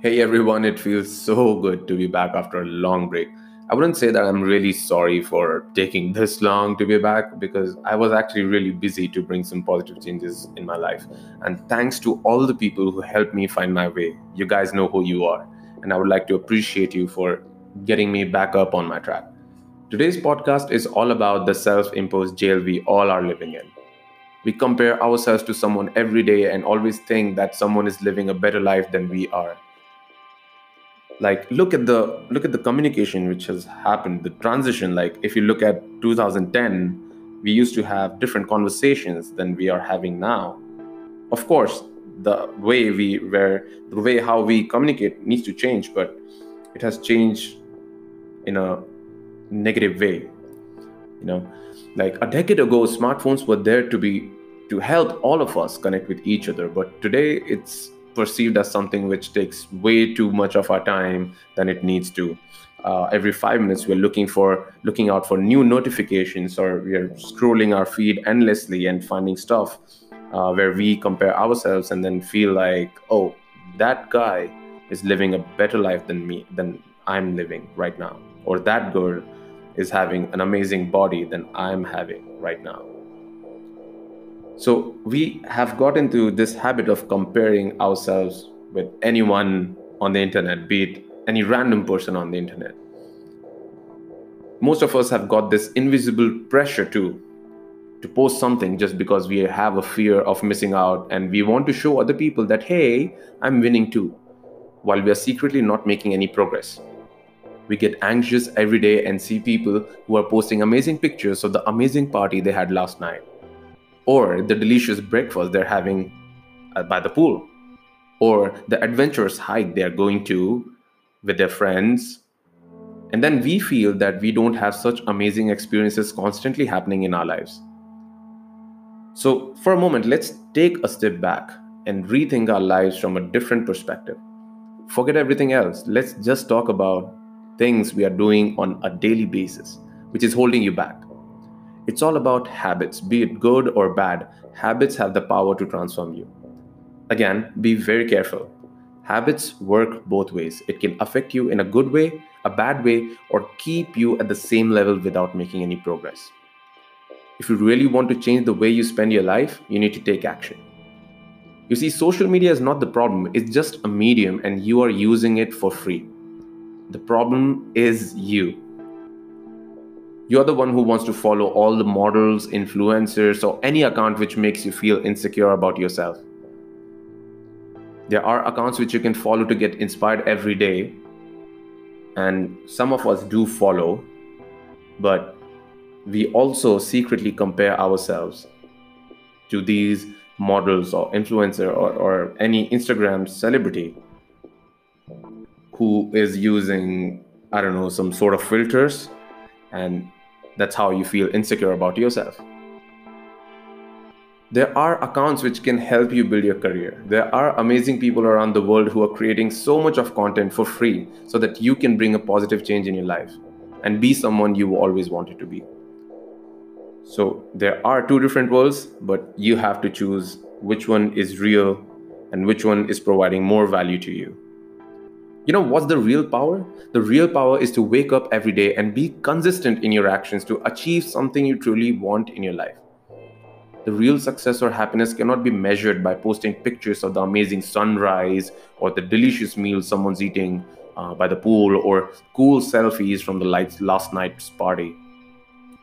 Hey everyone, it feels so good to be back after a long break. I wouldn't say that I'm really sorry for taking this long to be back because I was actually really busy to bring some positive changes in my life. And thanks to all the people who helped me find my way. You guys know who you are. And I would like to appreciate you for getting me back up on my track. Today's podcast is all about the self imposed jail we all are living in. We compare ourselves to someone every day and always think that someone is living a better life than we are like look at the look at the communication which has happened the transition. Like if you look at 2010 we used to have different conversations than we are having now. Of course the way we were the way how we communicate needs to change but it has changed in a negative way you know? Like a decade ago smartphones were there to be to help all of us connect with each other but today it's perceived as something which takes way too much of our time than it needs to. Uh, every five minutes, we're looking for looking out for new notifications, or we're scrolling our feed endlessly and finding stuff uh, where we compare ourselves and then feel like, oh, that guy is living a better life than me, than I'm living right now, or that girl is having an amazing body than I'm having right now. So we have got into this habit of comparing ourselves with anyone on the internet, be it any random person on the internet. Most of us have got this invisible pressure to to post something just because we have a fear of missing out and we want to show other people that hey, I'm winning too, while we are secretly not making any progress. We get anxious every day and see people who are posting amazing pictures of the amazing party they had last night or the delicious breakfast they're having uh, by the pool, or the adventurous hike they're going to with their friends. And then we feel that we don't have such amazing experiences constantly happening in our lives. So, for a moment, let's take a step back and rethink our lives from a different perspective. Forget everything else. Let's just talk about things we are doing on a daily basis, which is holding you back. It's all about habits, be it good or bad. Habits have the power to transform you. Again, be very careful. Habits work both ways. It can affect you in a good way, a bad way, or keep you at the same level without making any progress. If you really want to change the way you spend your life, you need to take action. You see, social media is not the problem, it's just a medium and you are using it for free. The problem is you you're the one who wants to follow all the models, influencers, or any account which makes you feel insecure about yourself. There are accounts which you can follow to get inspired every day, and some of us do follow, but we also secretly compare ourselves to these models or influencer or, or any Instagram celebrity who is using, I don't know, some sort of filters and that's how you feel insecure about yourself. There are accounts which can help you build your career. There are amazing people around the world who are creating so much of content for free so that you can bring a positive change in your life and be someone you always wanted to be. So there are two different worlds, but you have to choose which one is real and which one is providing more value to you. You know what's the real power? The real power is to wake up every day and be consistent in your actions to achieve something you truly want in your life. The real success or happiness cannot be measured by posting pictures of the amazing sunrise or the delicious meal someone's eating uh, by the pool or cool selfies from the lights last night's party.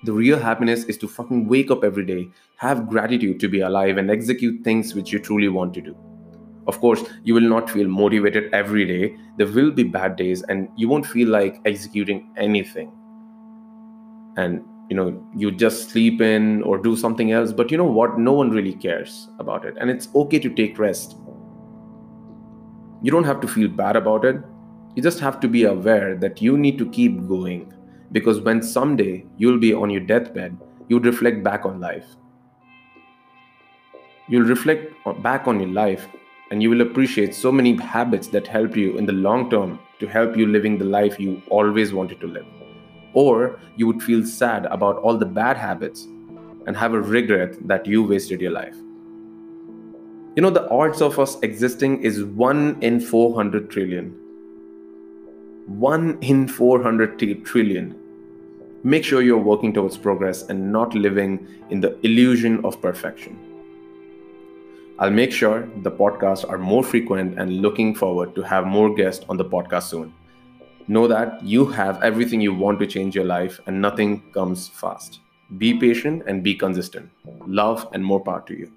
The real happiness is to fucking wake up every day, have gratitude to be alive, and execute things which you truly want to do. Of course, you will not feel motivated every day. There will be bad days, and you won't feel like executing anything. And you know, you just sleep in or do something else. But you know what? No one really cares about it. And it's okay to take rest. You don't have to feel bad about it. You just have to be aware that you need to keep going. Because when someday you'll be on your deathbed, you'll reflect back on life. You'll reflect back on your life and you will appreciate so many habits that help you in the long term to help you living the life you always wanted to live. Or you would feel sad about all the bad habits and have a regret that you wasted your life. You know, the odds of us existing is 1 in 400 trillion. 1 in 400 t- trillion. Make sure you're working towards progress and not living in the illusion of perfection. I'll make sure the podcasts are more frequent and looking forward to have more guests on the podcast soon. Know that you have everything you want to change your life and nothing comes fast. Be patient and be consistent. Love and more power to you.